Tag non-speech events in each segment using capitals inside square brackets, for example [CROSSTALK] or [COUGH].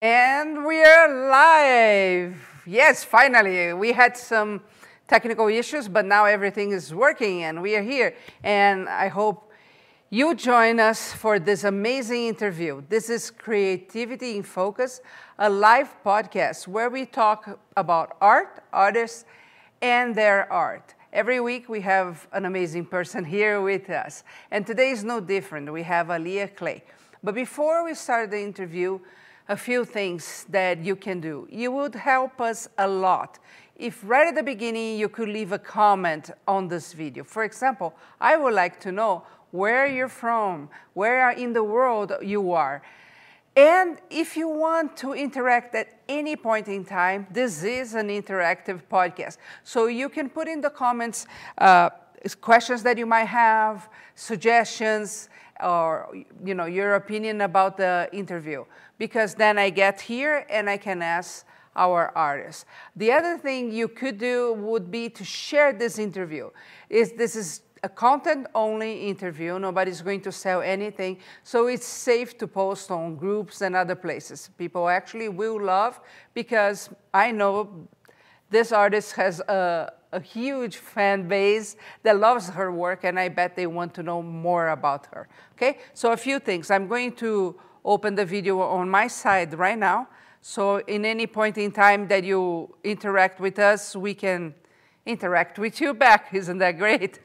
And we are live. Yes, finally. We had some technical issues, but now everything is working and we are here. And I hope you join us for this amazing interview. This is Creativity in Focus, a live podcast where we talk about art, artists, and their art. Every week we have an amazing person here with us. And today is no different. We have Aleah Klay. But before we start the interview, a few things that you can do. You would help us a lot if right at the beginning you could leave a comment on this video. For example, I would like to know where you're from, where in the world you are. And if you want to interact at any point in time, this is an interactive podcast. So you can put in the comments uh, questions that you might have, suggestions, or you know your opinion about the interview because then I get here and I can ask our artists. The other thing you could do would be to share this interview. Is this is a content-only interview. Nobody's going to sell anything, so it's safe to post on groups and other places. People actually will love because I know this artist has a, a huge fan base that loves her work, and I bet they want to know more about her. Okay, so a few things. I'm going to open the video on my side right now. So in any point in time that you interact with us, we can interact with you back. [LAUGHS] Isn't that great?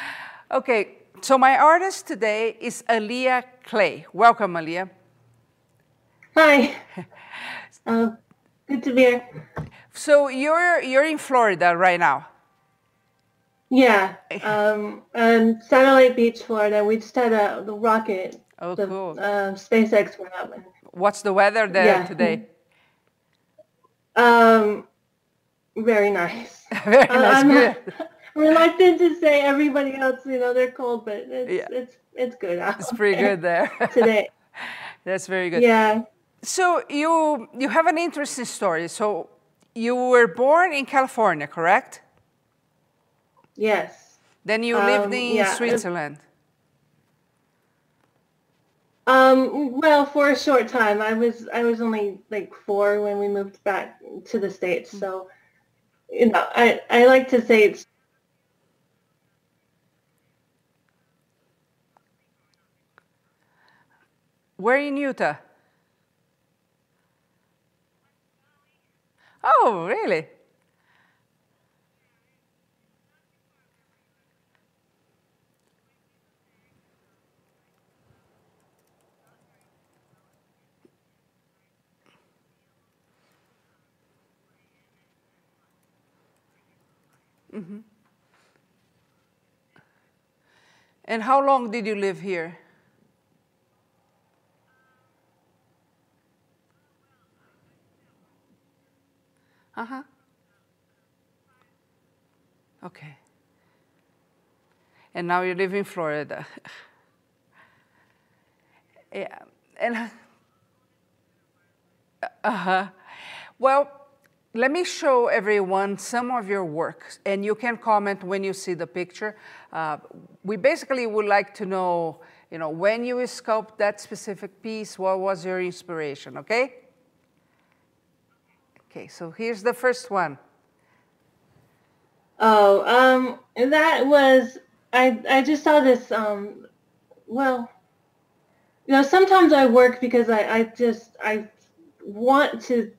[LAUGHS] okay, so my artist today is Aleah Klay. Welcome, Alia. Hi. [LAUGHS] uh, good to be here. So you're you're in Florida right now. Yeah, um, um, Satellite Beach, Florida. We just had a the rocket. Oh, cool. Uh, SpaceX went up. What's the weather there Yeah. today? [LAUGHS] Um, very nice. [LAUGHS] Very Uh, nice. I'm Good. [LAUGHS] reluctant to say everybody else, you know, they're cold, but it's Yeah. it's it's good out It's pretty good there. today. That's very good. Yeah. So you you have an interesting story. So you were born in California, correct? Yes. Then you lived Um, in yeah. Switzerland. Um, well, for a short time. I was I was only like four when we moved back to the States. So, you know, I, I like to say it's Where in Utah? Oh, really? And how long did you live here? Uh huh. Okay. And now you live in Florida. [LAUGHS] yeah. And uh huh. Well, let me show everyone some of your work, and you can comment when you see the picture. Uh, we basically would like to know, you know, when you sculpt that specific piece, what was your inspiration, okay? Okay, so here's the first one. oh um that was I I just saw this um well you know sometimes I work because I I just I want to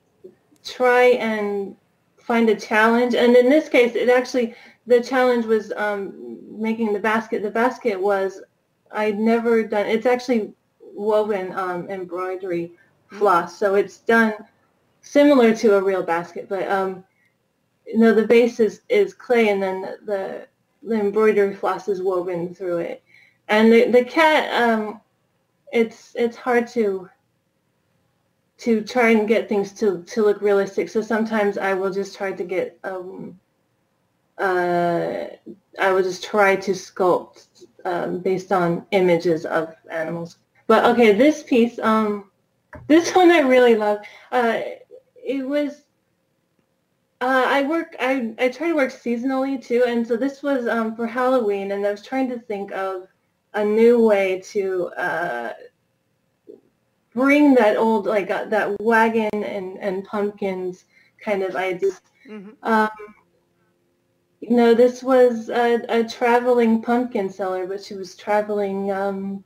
try and find a challenge. And in this case it actually the challenge was um making the basket. The basket was I'd never done it's actually woven um embroidery floss. So it's done similar to a real basket but um you know the base is, is clay and then the the embroidery floss is woven through it. And the, the cat um it's it's hard to to try and get things to to look realistic so sometimes i will just try to get um uh i will just try to sculpt um, based on images of animals but okay this piece um this [LAUGHS] one i really love uh it was uh, I work. I I try to work seasonally too, and so this was um, for Halloween, and I was trying to think of a new way to uh, bring that old like uh, that wagon and and pumpkins kind of idea. Mm-hmm. Um, you know, this was a, a, traveling pumpkin seller, but she was traveling um,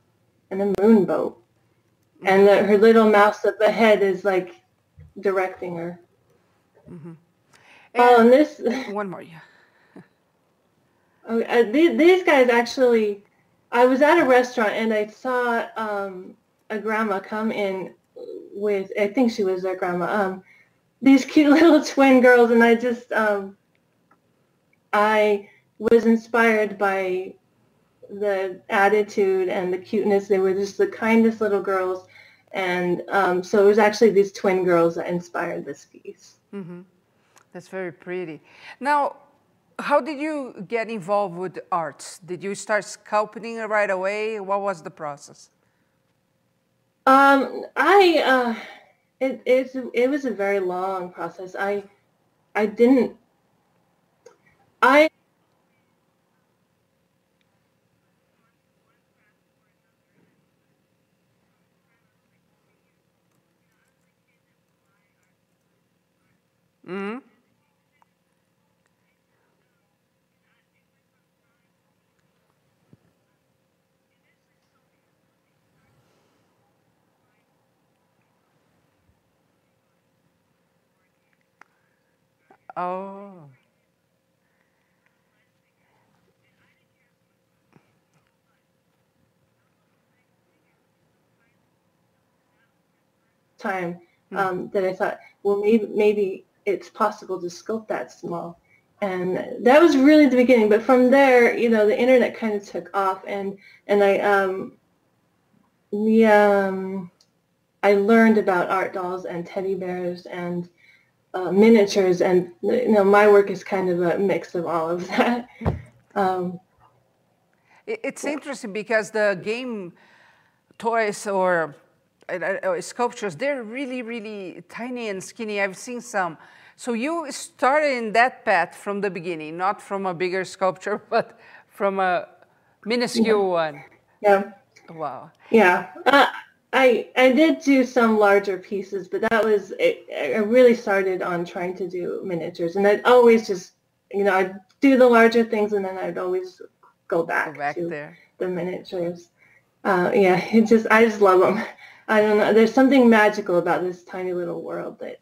in a moonboat, mm-hmm. and the, her little mouse up ahead is like directing her. Mm-hmm. And, oh, and this [LAUGHS] one more, yeah. oh, uh, these, these guys actually, I was at a restaurant and I saw um, a grandma come in with, I think she was their grandma, um, these cute [LAUGHS] little twin girls, and I just, um, I was inspired by the attitude and the cuteness. They were just the kindest little girls. And um, so it was actually these twin girls that inspired this piece. Mm-hmm. That's very pretty. Now, how did you get involved with arts? Did you start sculpting right away? What was the process? Um, I uh, it it's it was a very long process. I I didn't I Mm-hmm. Oh. time hmm. um, that I thought, well, maybe maybe it's possible to sculpt that small. And that was really the beginning. But from there, you know, the internet kind of took off, and and I um, we um, I learned about art dolls and teddy bears and uh, miniatures, and you know, my work is kind of a mix of all of that. [LAUGHS] Um, it's interesting because the game toys or sculptures, they're really, really tiny and skinny. I've seen some. So you started in that path from the beginning, not from a bigger sculpture, [LAUGHS] but from a minuscule yeah. one. Yeah. Wow. Yeah. Uh, I I did do some larger pieces, but that was it, I really started on trying to do miniatures, and I'd always just you know I'd do the larger things, and then I'd always go back, go back to there. the miniatures. Uh, yeah, [LAUGHS] it just I just love them. I don't know. There's something magical about this tiny little world that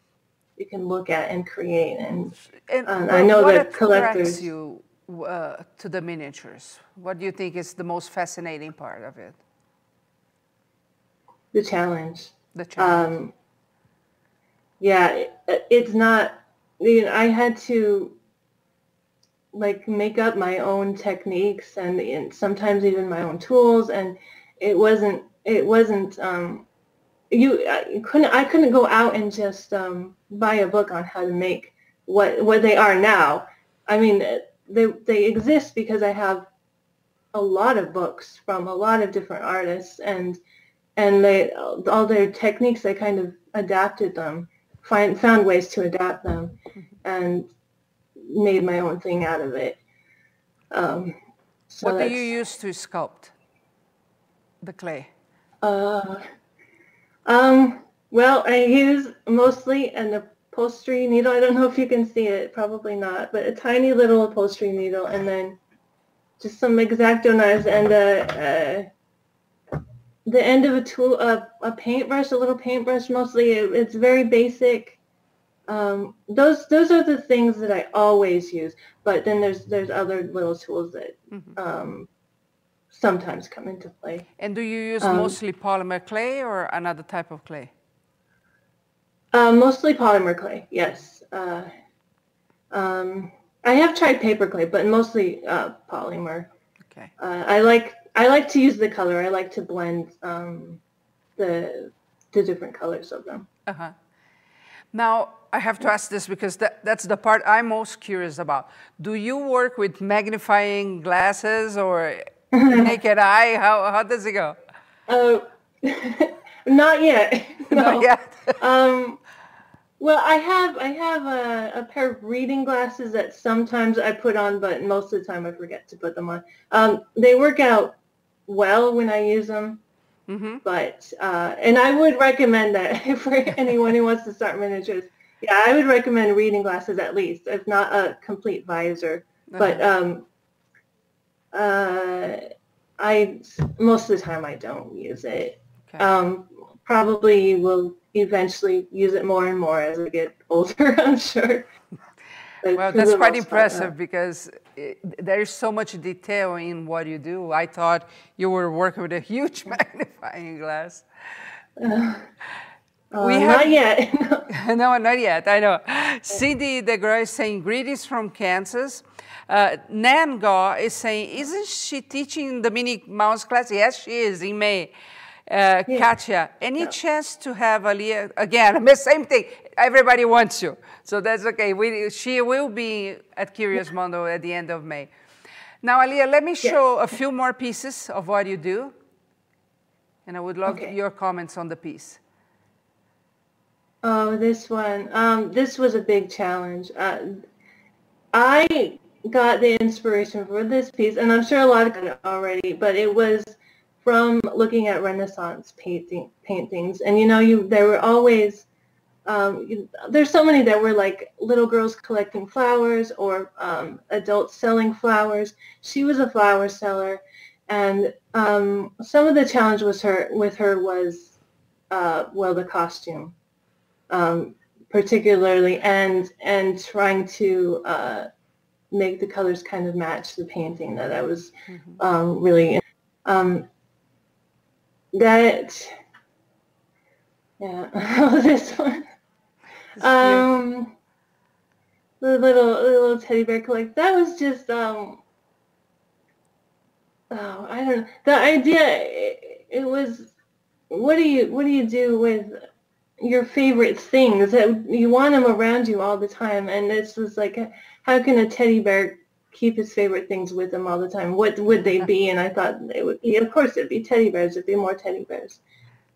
you can look at and create. And, and um, I know that collectors. you uh, to the miniatures? What do you think is the most fascinating part of it? The challenge. The challenge. Um, yeah, it, it's not. You know, I had to like make up my own techniques and, and sometimes even my own tools, and it wasn't. It wasn't. Um, you I couldn't I couldn't go out and just um, buy a book on how to make what what they are now. I mean, they they exist because I have a lot of books from a lot of different artists, and and they all their techniques. I kind of adapted them, find found ways to adapt them, and made my own thing out of it. Um, so what do you use to sculpt the clay? Uh, um, well, I use mostly an upholstery needle. I don't know if you can see it, probably not, but a tiny little upholstery needle and then just some X-Acto knives and a, a, the end of a tool, a, a paintbrush, a little paintbrush mostly. It, it's very basic. Um, those those are the things that I always use, but then there's there's other little tools that mm-hmm. um, sometimes come into play. And do you use um, mostly polymer clay or another type of clay? Uh, mostly polymer clay, yes. Uh, um, I have tried paper clay, but mostly uh, polymer. Okay. Uh, I like I like to use the color. I like to blend um, the the different colors of them. Uh huh. Now I have to ask this because that, that's the part I'm most curious about. Do you work with magnifying glasses or [LAUGHS] naked eye? How, how does it go? Oh, [LAUGHS] not yet. [LAUGHS] No. Not yet. um, well, I have I have a, a, pair of reading glasses that sometimes I put on, but most of the time I forget to put them on. Um, they work out well when I use them. Mm-hmm. But uh, and I would recommend that [LAUGHS] for anyone who wants to start miniatures. Yeah, I would recommend reading glasses at least, if not a complete visor. Uh-huh. But um, uh, I most of the time I don't use it. Okay. Um, probably will eventually use it more and more as I get [LAUGHS] older. I'm sure. But well, that's quite impressive because it, there is so much detail in what you do. I thought you were working with a huge [LAUGHS] magnifying glass. Uh, uh, we have, not yet. [LAUGHS] [LAUGHS] no, not yet. I know. Cindy DeGraw is saying greetings from Kansas. Uh, Nan Gaw is saying, isn't she teaching the Minnie Mouse class? Yes, she is in May. Uh, yeah. Katya, any yeah. chance to have Aleah again? [LAUGHS] Same thing. Everybody wants you, so that's okay. We, she will be at Curious Mondo at the end of May. Now, Aleah, let me show yes. a few more pieces of what you do, and I would love okay. your comments on the piece. Oh, this one. Um, this was a big challenge. Uh, I got the inspiration for this piece, and I'm sure a lot of it already, but it was from looking at Renaissance painting paintings. And you know, you there were always um, you, there's so many that were like little girls collecting flowers or um, adults selling flowers. She was a flower seller, and um, some of the challenge was her with her was uh, well the costume, um, particularly, and and trying to uh, make the colors kind of match the painting that I was mm-hmm. um, really um, that yeah [LAUGHS] [LAUGHS] this one um the little the little teddy bear collect that was just um oh I don't know the idea it, it was what do you what do you do with your favorite things that you want them around you all the time? And this was like how can a teddy bear keep his favorite things with him all the time. What would they be? And I thought it would be, of course, it'd be teddy bears. It'd be more teddy bears.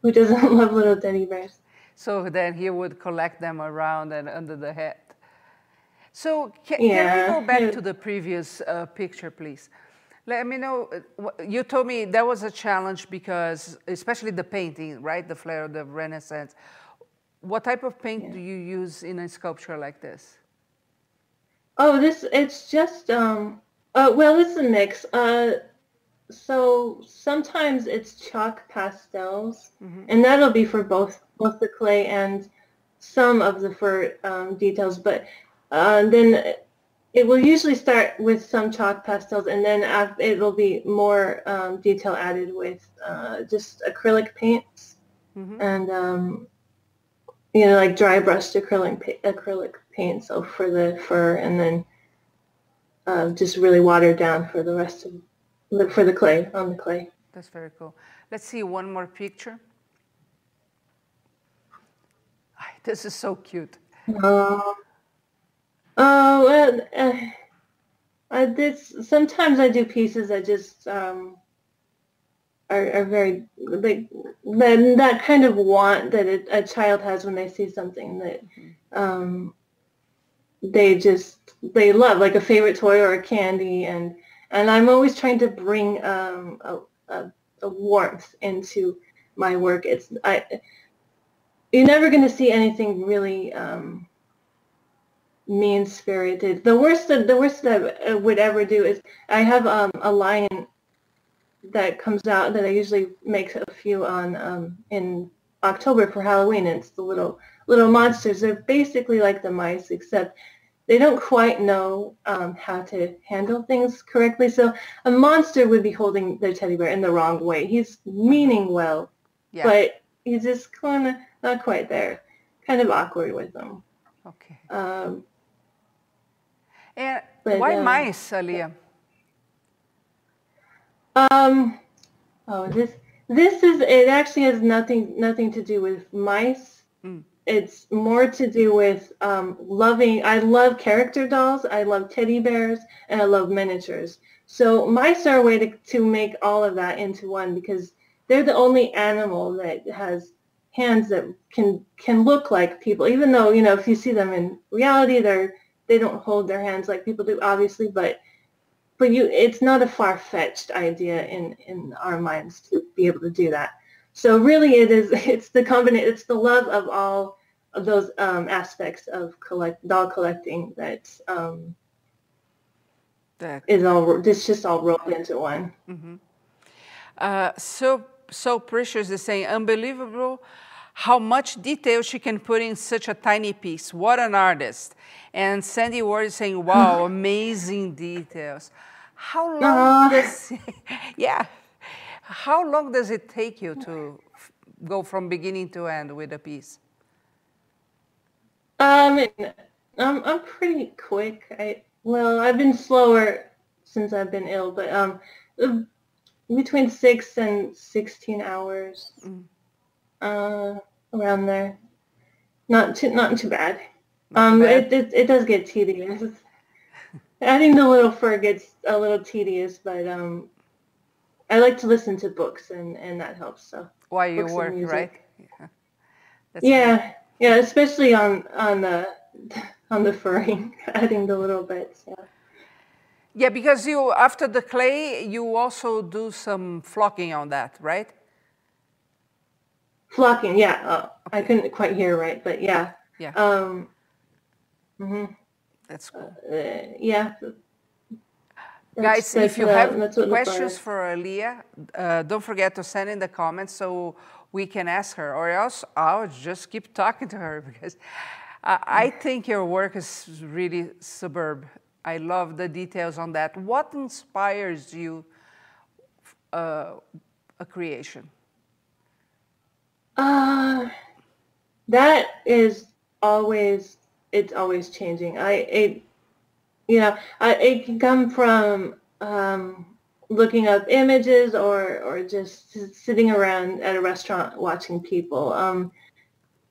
Who doesn't [LAUGHS] love little teddy bears? So then he would collect them around and under the head. So can, yeah. can we go back to the previous uh, picture, please? Let me know. Uh, you told me that was a challenge because, especially the painting, right? The flair of the Renaissance. What type of paint yeah. do you use in a sculpture like this? Oh, this it's just um uh well it's a mix. Uh so sometimes it's chalk pastels mm-hmm. and that'll be for both both the clay and some of the fur um, details, but uh, then it will usually start with some chalk pastels and then it will be more um, detail added with uh, just acrylic paints mm-hmm. and um, you know like dry brushed acrylic acrylic paint, so for the fur, and then uh, just really watered down for the rest of the, for the clay on the clay. That's very cool. Let's see one more picture. This is so cute. Uh, oh, well, uh, I this sometimes I do pieces that just um, are, are very like that that kind of want that a, a child has when they see something that mm-hmm. um, they just they love like a favorite toy or a candy and and I'm always trying to bring um, a, a, a, warmth into my work. It's I you're never going to see anything really um, mean spirited. The worst that the worst that I would ever do is I have um, a lion that comes out that I usually make a few on um, in October for Halloween. And it's the little little monsters. They're basically like the mice, except they don't quite know um, how to handle things correctly. So a monster would be holding their teddy bear in the wrong way. He's meaning well, yeah. but he's just kind of not quite there. Kind of awkward with them. Okay. Um, and but, why um, mice, Aleah? Um, oh, this this is it. Actually, has nothing nothing to do with mice. Mm it's more to do with um, loving. I love character dolls. I love teddy bears, and I love miniatures. So mice are a way to, to make all of that into one because they're the only animal that has hands that can can look like people. Even though you know if you see them in reality, they're they don't hold their hands like people do, obviously. But but you, it's not a far fetched idea in in our minds to be able to do that. So really it is, [LAUGHS] it's the combination, it's the love of all of those um, aspects of collect doll collecting that um, is all, it's just all rolled into one. Mm-hmm. Uh, so, so Precious is saying, unbelievable how much detail she can put in such a tiny piece. What an artist. And Sandy Ward is saying, wow, [LAUGHS] amazing details. How long uh, does, [LAUGHS] yeah, how long does it take you to go from beginning to end with a piece? Um, I'm, I'm pretty quick. I, well, I've been slower since I've been ill, but um, between six and 16 hours. Mm uh, around there. Not too not too bad. Not um, bad. It, it it does get tedious. [LAUGHS] Adding the little fur gets a little tedious, but um, I like to listen to books, and and that helps. So while you work, right? [LAUGHS] Yeah. yeah, yeah, especially on on the [LAUGHS] on the furring, [LAUGHS] adding the little bits. Yeah. Yeah, because you after the clay, you also do some flocking on that, right? Flocking, yeah. Uh, I couldn't quite hear right, but yeah. Yeah. Um, mm-hmm. That's cool. Uh, yeah. Guys, if you have questions for Aleah, uh, don't forget to send in the comments so we can ask her, or else I'll just keep talking to her [LAUGHS] because I [LAUGHS] think your work is really superb. I love the details on that. What inspires you uh, a creation? Uh, that is always, it's always changing. I, it, you know, I, it can come from um, looking up images or, or just sitting around at a restaurant watching people. Um,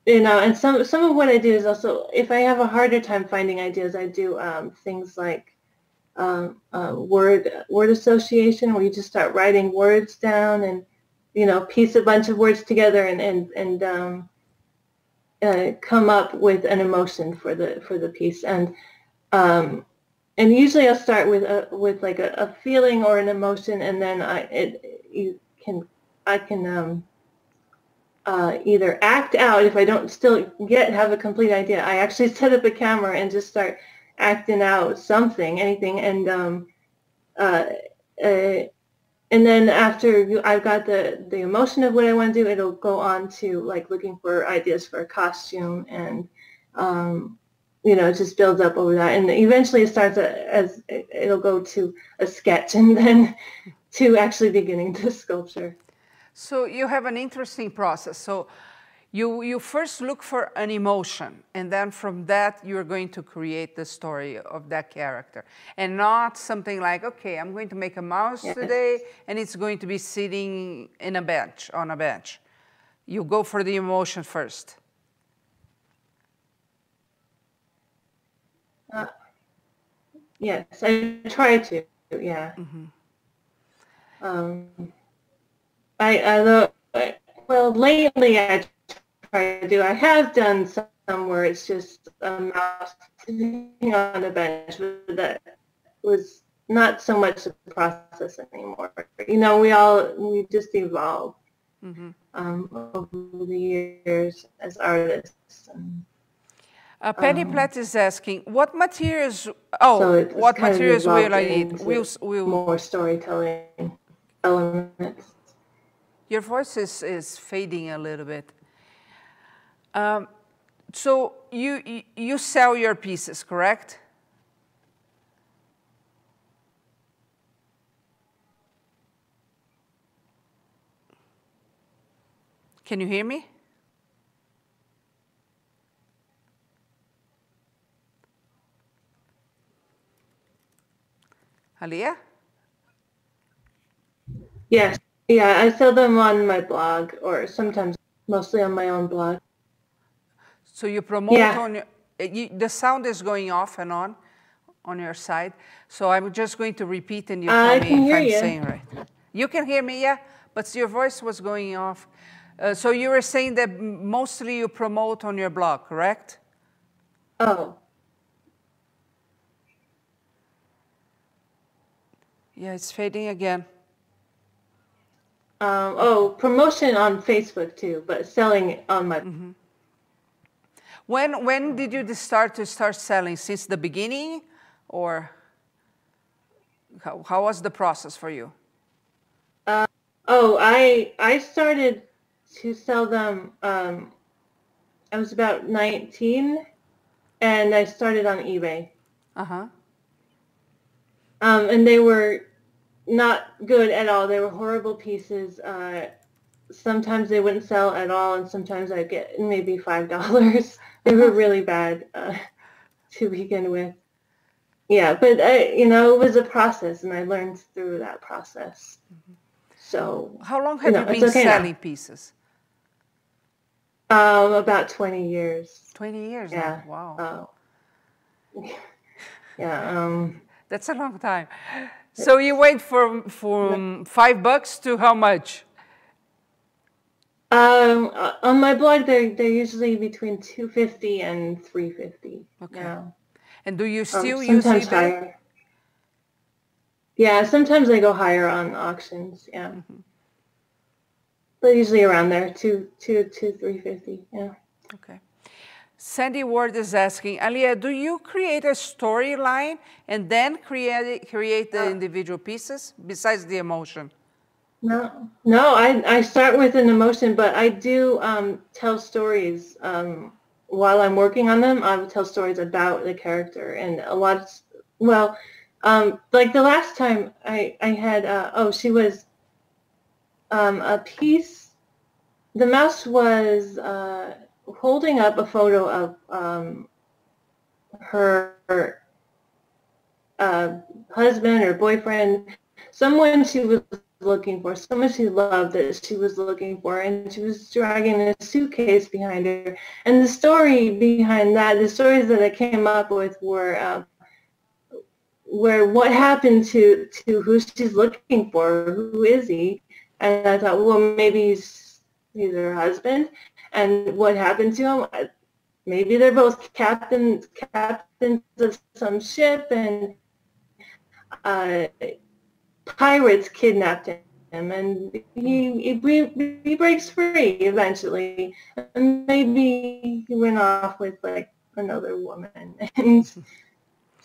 you know, and some, some of what I do is also, if I have a harder time finding ideas, I do um, things like um, uh, word word association where you just start writing words down and you know, piece a bunch of words together and and and um, uh, come up with an emotion for the for the piece. And um, and usually I'll start with a with like a, a feeling or an emotion, and then I it you can I can um, uh, either act out if I don't still yet have a complete idea. I actually set up a camera and just start acting out something, anything, and um, uh, uh, and then after I've got the, the emotion of what I want to do, it'll go on to like looking for ideas for a costume and, um, you know, it just builds up over that. And eventually it starts uh, as, it'll go to a sketch and [LAUGHS] then to actually beginning the sculpture. So you have an interesting process. So you, you first look for an emotion, and then from that, you're going to create the story of that character. And not something like, okay, I'm going to make a mouse yes. today, and it's going to be sitting in a bench, on a bench. You go for the emotion first. Uh, yes, I try to, yeah. Mm-hmm. Um, I, I, well, lately I try to do. I have done some where it's just a mouse sitting on a bench, but that was not so much a process anymore. You know, we all we just evolve mm-hmm. um, over the years as artists. And, uh, Penny um, Platt is asking, what materials? Oh, so what materials will I need? We'll, we'll, more storytelling elements. Your voice is, is fading a little bit. Um, so you, you sell your pieces, correct? Can you hear me? Aleah? Yes. Yeah, I sell them on my blog or sometimes mostly on my own blog. So you promote yeah. on your, eh, you, the sound is going off and on on your side. So I'm just going to repeat and you tell me if I'm you. saying right. You can hear me, yeah, but your voice was going off. Uh, so you were saying that mostly you promote on your blog, correct? Oh. Yeah, it's fading again. Um, oh, promotion on Facebook too, but selling on my. Mm-hmm. When when did you start to start selling? Since the beginning, or how, how was the process for you? Uh, oh, I I started to sell them. Um, I was about nineteen, and I started on eBay. Uh huh. Um, and they were not good at all. They were horrible pieces. Uh, sometimes they wouldn't sell at all, and sometimes I'd get maybe five [LAUGHS] dollars. they were really bad uh, [LAUGHS] to begin with. Yeah, but I, you know, it was a process, and I learned through that process. Mm-hmm. So, how long have you, know, you been okay selling now. pieces? Um, about twenty years. Twenty years. Yeah. Now. Wow. Uh, [LAUGHS] yeah. Um, That's a long time. So you wait for from five bucks to how much? Um, uh, on my blog, they're they're usually between two fifty and three fifty. Okay. Yeah. And do you um, still um, use eBay? Higher. Yeah, sometimes they go higher on auctions. Yeah, mm-hmm. but usually around there, two two two three fifty. Yeah. Okay. Sandy Ward is asking, Aleah, do you create a storyline and then create create the uh, individual pieces besides the emotion? No, no. I I start with an emotion, but I do um, tell stories um, while I'm working on them. I will tell stories about the character and a lot. Of, well, um, like the last time I I had uh, oh she was um, a piece. The mouse was. Uh, holding up a photo of um, her uh, husband or boyfriend, someone she was looking for, someone she loved that she was looking for, and she was dragging a suitcase behind her. And the story behind that, the stories that I came up with were uh, where what happened to to who she's looking for, who is he? And I thought, well, maybe he's, he's her husband, and what happened to him. Maybe they're both captains captains of some ship, and uh, pirates kidnapped him, and he, he he breaks free eventually. And maybe he went off with like another woman, [LAUGHS] and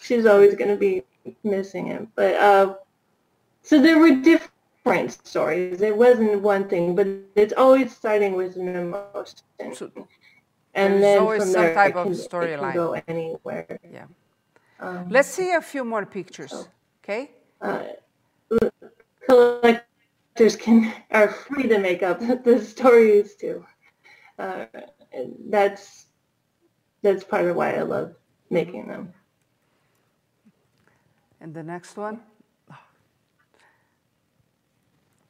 she's always going to be missing him. But uh, so there were different different stories. It wasn't one thing, but it's always starting with an emotion. So and then always from some there, type can, of storyline. Go anywhere. Yeah. Um, Let's see a few more pictures. So, okay. Uh, collectors can are free to make up [LAUGHS] the stories too. Uh, that's that's part of why I love making them. And the next one.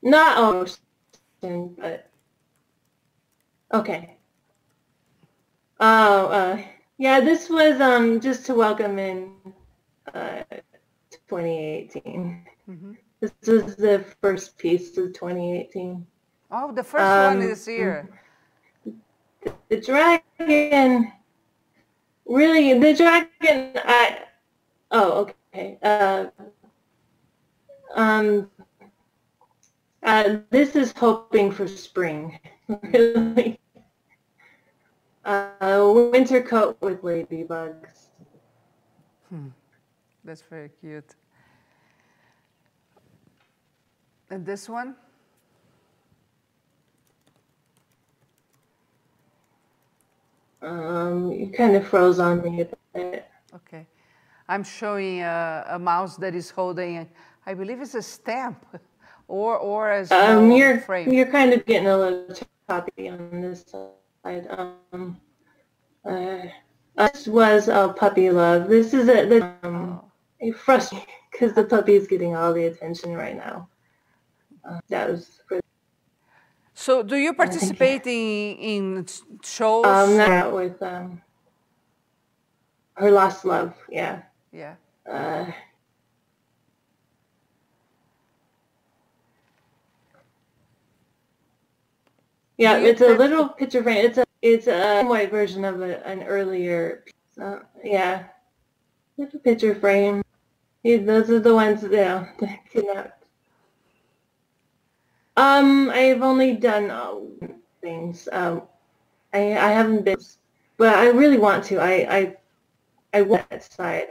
Not ocean, but okay. Oh, uh, yeah, this was um just to welcome in uh, 2018. Mm-hmm. This was the first piece of 2018. Oh, the first um, one is here. The, the dragon, really, the dragon. I. Oh, okay. Uh, um, uh, this is hoping for spring, [LAUGHS] really. Uh, winter coat with ladybugs. Hmm. That's very cute. And this one? Um, you kind of froze on me a bit. Okay. I'm showing a, a mouse that is holding, I believe it's a stamp. [LAUGHS] or or as um, you're frame? you're kind of getting a little choppy on this side. Um, uh, this was a puppy love. This is a the, um, oh. frustrating because the puppy is getting all the attention right now. Uh, that was. For, so, do you participate [LAUGHS] in in shows? Um, not with um, her lost love. Yeah. Yeah. Uh, Yeah, it's a little picture frame. It's a it's a white version of a, an earlier. Uh, yeah, it's a picture frame. Yeah, those are the ones [LAUGHS] that yeah, kidnapped. Um, I've only done uh, things. Um, I I haven't been, but I really want to. I I I want that side.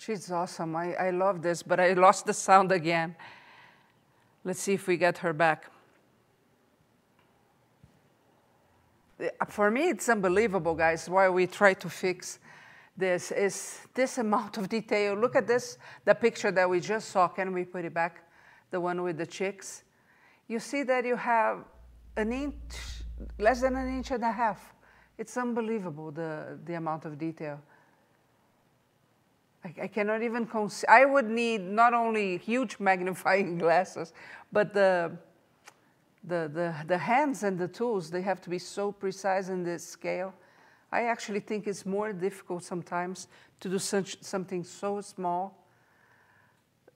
She's awesome. I, I love this, but I [LAUGHS] lost the sound again. Let's see if we get her back. Uh, for me, it's unbelievable, guys, why we try to fix this is this amount of detail. Look at this, the picture that we just saw. Can we put it back? The one with the chicks. You see that you have an inch, less than an inch and a half. It's unbelievable, the, the amount of detail. I, I cannot even, cons- I would need not only huge [LAUGHS] magnifying glasses, but the, the, the, the hands and the tools, they have to be so precise in this scale. I actually think it's more difficult sometimes to do such, something so small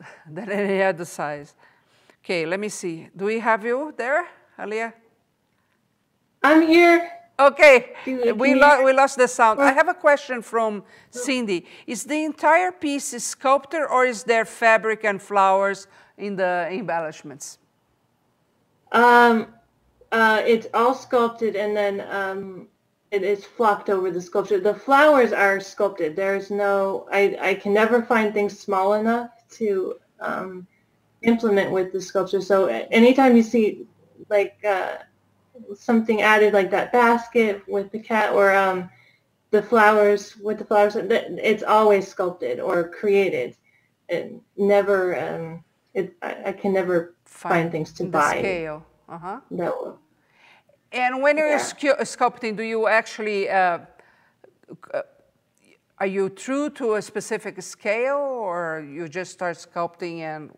[LAUGHS] than any other size. Okay, let me see. Do we have you there, Aleah? I'm here. Okay, we, lo we lost the sound. I have a question from Cindy. Is the entire piece sculpted or is there fabric and flowers in the embellishments? Um, uh, it's all sculpted and then um, it is flocked over the sculpture. The flowers are sculpted. There's no, I, I can never find things small enough to um, implement with the sculpture. So anytime you see like uh, something added like that basket with the cat or um, the flowers with the flowers, it's always sculpted or created. It never, um, it, I, I, can never find, find things to buy. scale. Uh-huh. No. And when you're sculpting, do you actually, uh, uh, are you true to a specific scale or you just start sculpting and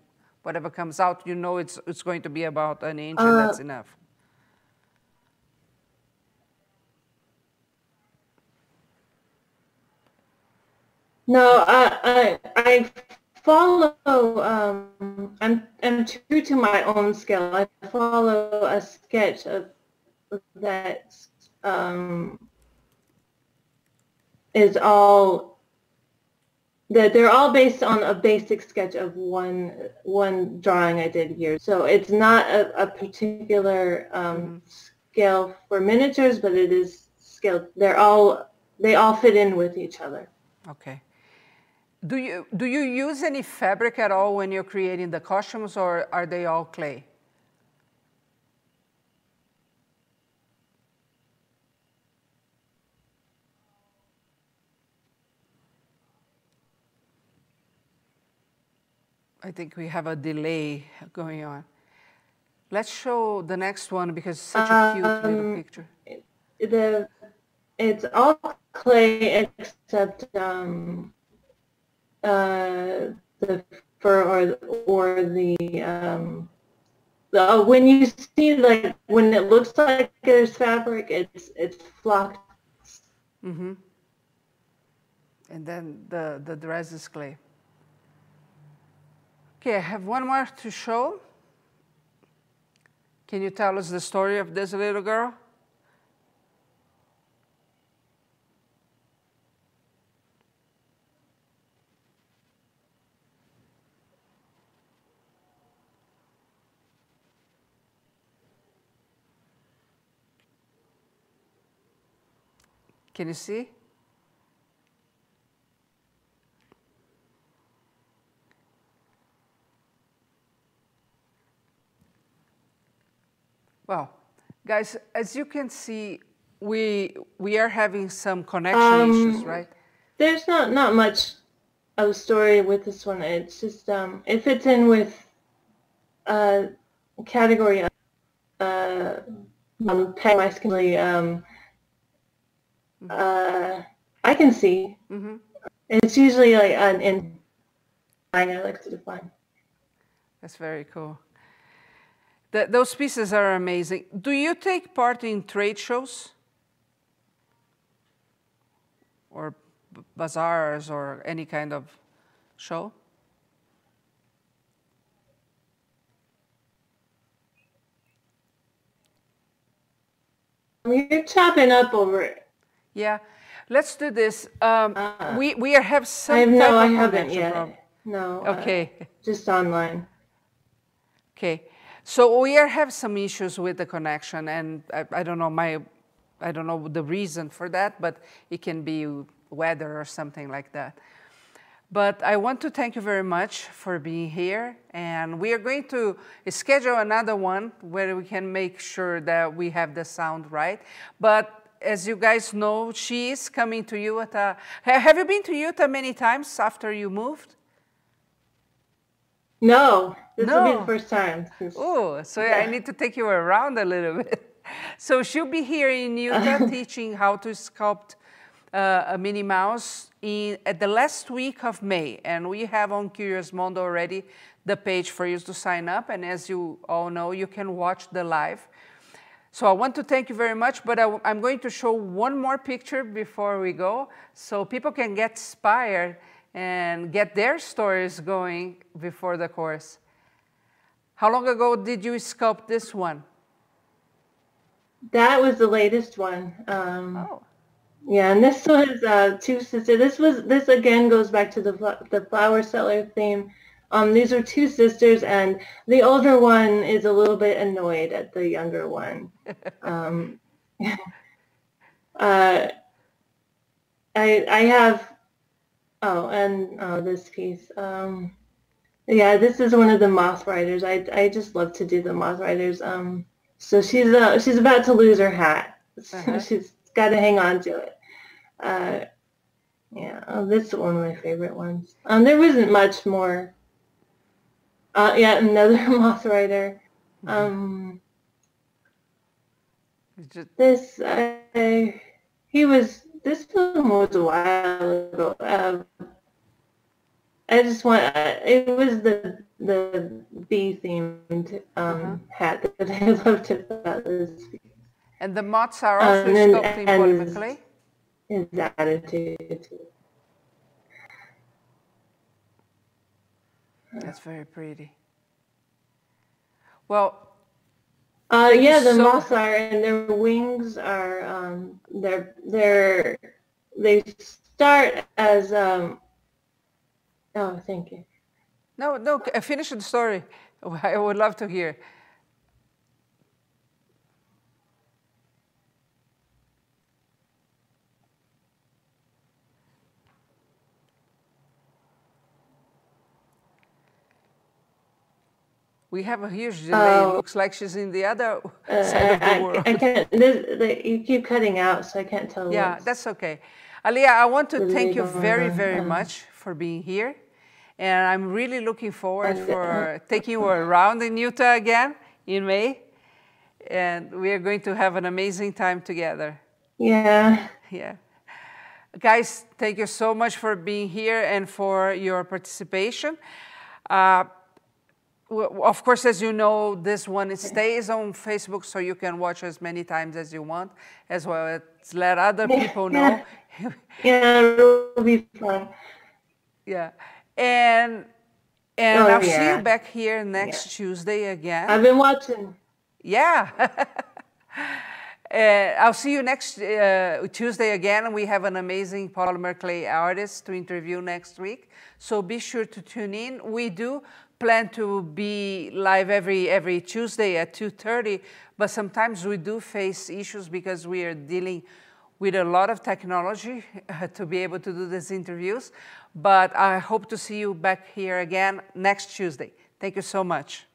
whatever comes out, you know it's, it's going to be about an inch and that's uh, enough? No, I, I, I follow, um, I'm, I'm true to my own scale. I follow a sketch of that um, is all that they're all based on a basic sketch of one one drawing I did here. So it's not a, a particular um, mm-hmm. scale for miniatures, but it is scale. They're all they all fit in with each other. Okay. Do you, do you use any fabric at all when you're creating the costumes or are they all clay? I think we have a delay going on. Let's show the next one because it's such a cute um, little picture. The, it's all clay except um, uh, the fur or or the um, the, when you see like when it looks like there's fabric, it's it's flocked. Mm-hmm. And then the the dress is clay. Okay, I have one more to show. Can you tell us the story of this little girl? Can you see? Well, guys, as you can see, we we are having some connection um, issues, right? There's not not much of a story with this one. It's just um, it fits in with a uh, category of uh, um, um, uh, I can see. Mm-hmm. It's usually like an in. I like to define. That's very cool. The, those pieces are amazing. Do you take part in trade shows? Or bazaars or any kind of show? You're chopping up over it. Yeah. Let's do this. Um, uh, we we have some. I have, no, I haven't yet. Problem. No. Okay. Uh, just online. Okay. So we are have some issues with the connection, and I, I don't know my, I don't know the reason for that, but it can be weather or something like that. But I want to thank you very much for being here. And we are going to schedule another one where we can make sure that we have the sound right. But as you guys know, she is coming to Utah. Have you been to Utah many times after you moved? No, this no. will be the first time. Oh, so yeah. I need to take you around a little [LAUGHS] bit. So she'll be here in Utah [LAUGHS] teaching how to sculpt uh, a Minnie Mouse in, at the last week of May. And we have on Curious Mondo already the page for you to sign up. And as you all know, you can watch the live. So I want to thank you very much, but I, am going to show one more picture before we go so people can get inspired and get their stories going before the course. How long ago did you sculpt this one? That was the latest one. Um, oh. Yeah, and this was uh, two sisters. This was this again goes back to the the flower seller theme. Um, these are two sisters, and the older one is a little bit annoyed at the younger one. [LAUGHS] um, [LAUGHS] uh, I I have oh, and oh, this piece. Um, yeah, this is one of the moth riders. I I just love to do the moth riders. Um, so she's uh, she's about to lose her hat. [LAUGHS] Uh-huh. she's got to hang on to it. Uh, yeah, oh, this is one of my favorite ones. Um, there wasn't much more. Uh, yeah, another [LAUGHS] moth rider. Mm-hmm. Um, just... This, uh, he was, this one was a while ago. Uh, I just want, uh, it was the the bee themed um, uh-huh. hat that [LAUGHS] I loved about this. And the moths are also um, sculpting polymically? his attitude. That's very pretty. Well, uh, yeah, the so, moths are, and their wings are, um, they're, they're, they start as, um, oh, thank you. No, no, finish the story. [LAUGHS] I would love to hear. We have a huge delay. Oh. It looks like she's in the other uh, [LAUGHS] side of the I, world. I, can't. You keep cutting out, so I can't tell. Yeah, that's okay. Aleah, I want to thank you very, very uh-huh. much for being here, and I'm really looking forward for [LAUGHS] taking you around in Utah again in May, and we are going to have an amazing time together. Yeah. Yeah. Guys, thank you so much for being here and for your participation. Uh, of course, as you know, this one stays on Facebook, so you can watch as many times as you want, as well as let other people know. [LAUGHS] yeah, it'll be fun. Yeah, and and oh, I'll yeah. see you back here next yeah. Tuesday again. I've been watching. Yeah. [LAUGHS] uh, I'll see you next uh, Tuesday again. We have an amazing polymer clay artist to interview next week. So be sure to tune in. We do plan to be live every every Tuesday at 2:30, but sometimes we do face issues because we are dealing with a lot of technology [LAUGHS] to be able to do these interviews. But I hope to see you back here again next Tuesday. Thank you so much.